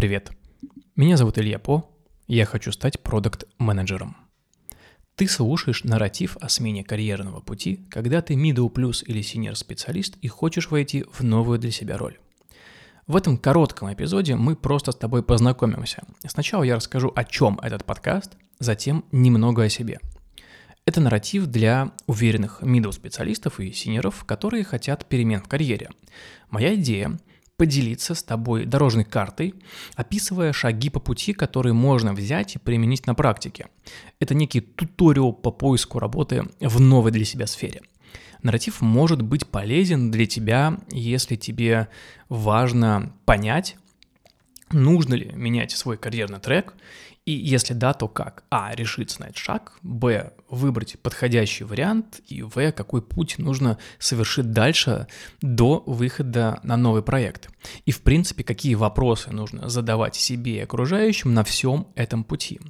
Привет. Меня зовут Илья По, я хочу стать продукт-менеджером. Ты слушаешь нарратив о смене карьерного пути, когда ты middle plus или senior специалист и хочешь войти в новую для себя роль. В этом коротком эпизоде мы просто с тобой познакомимся. Сначала я расскажу, о чем этот подкаст, затем немного о себе. Это нарратив для уверенных middle специалистов и синеров, которые хотят перемен в карьере. Моя идея поделиться с тобой дорожной картой, описывая шаги по пути, которые можно взять и применить на практике. Это некий туториал по поиску работы в новой для себя сфере. Нарратив может быть полезен для тебя, если тебе важно понять, нужно ли менять свой карьерный трек и если да, то как? А. Решиться на этот шаг. Б. Выбрать подходящий вариант. И В. Какой путь нужно совершить дальше до выхода на новый проект. И в принципе, какие вопросы нужно задавать себе и окружающим на всем этом пути.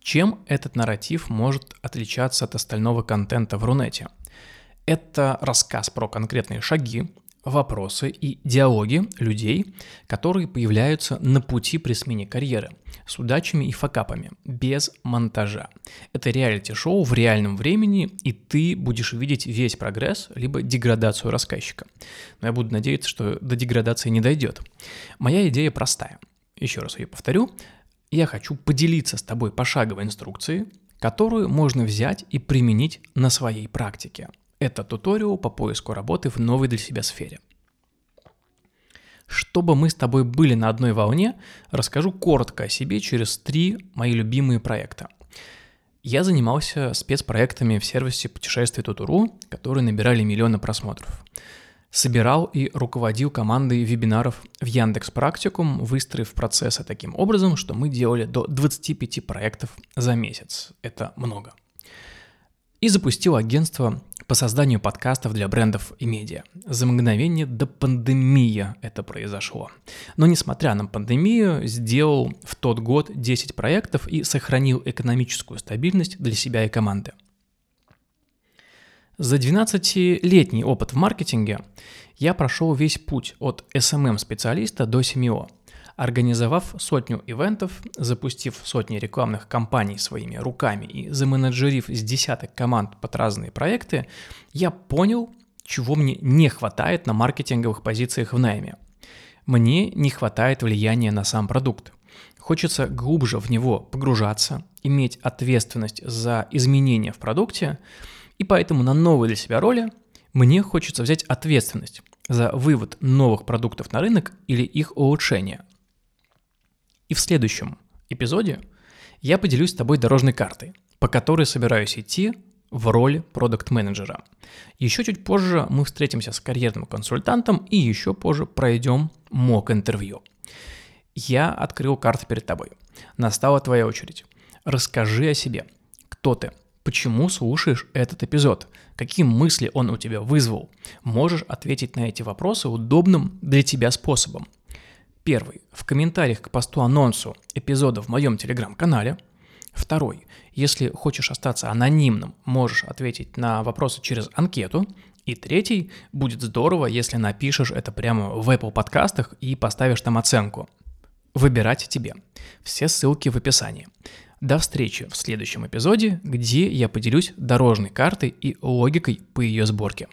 Чем этот нарратив может отличаться от остального контента в Рунете? Это рассказ про конкретные шаги, вопросы и диалоги людей, которые появляются на пути при смене карьеры, с удачами и факапами, без монтажа. Это реалити-шоу в реальном времени, и ты будешь видеть весь прогресс, либо деградацию рассказчика. Но я буду надеяться, что до деградации не дойдет. Моя идея простая. Еще раз ее повторю. Я хочу поделиться с тобой пошаговой инструкцией, которую можно взять и применить на своей практике. Это туториал по поиску работы в новой для себя сфере. Чтобы мы с тобой были на одной волне, расскажу коротко о себе через три мои любимые проекта. Я занимался спецпроектами в сервисе путешествий Тутуру, которые набирали миллионы просмотров. Собирал и руководил командой вебинаров в Яндекс Практикум, выстроив процессы таким образом, что мы делали до 25 проектов за месяц. Это много. И запустил агентство по созданию подкастов для брендов и медиа. За мгновение до пандемии это произошло. Но несмотря на пандемию, сделал в тот год 10 проектов и сохранил экономическую стабильность для себя и команды. За 12-летний опыт в маркетинге я прошел весь путь от SMM-специалиста до SMO – Организовав сотню ивентов, запустив сотни рекламных кампаний своими руками и заменеджерив с десяток команд под разные проекты, я понял, чего мне не хватает на маркетинговых позициях в найме. Мне не хватает влияния на сам продукт. Хочется глубже в него погружаться, иметь ответственность за изменения в продукте, и поэтому на новые для себя роли мне хочется взять ответственность за вывод новых продуктов на рынок или их улучшение – и в следующем эпизоде я поделюсь с тобой дорожной картой, по которой собираюсь идти в роли продукт-менеджера. Еще чуть позже мы встретимся с карьерным консультантом и еще позже пройдем мок-интервью. Я открыл карты перед тобой. Настала твоя очередь. Расскажи о себе. Кто ты? Почему слушаешь этот эпизод? Какие мысли он у тебя вызвал? Можешь ответить на эти вопросы удобным для тебя способом. Первый. В комментариях к посту анонсу эпизода в моем телеграм-канале. Второй. Если хочешь остаться анонимным, можешь ответить на вопросы через анкету. И третий. Будет здорово, если напишешь это прямо в Apple подкастах и поставишь там оценку. Выбирать тебе. Все ссылки в описании. До встречи в следующем эпизоде, где я поделюсь дорожной картой и логикой по ее сборке.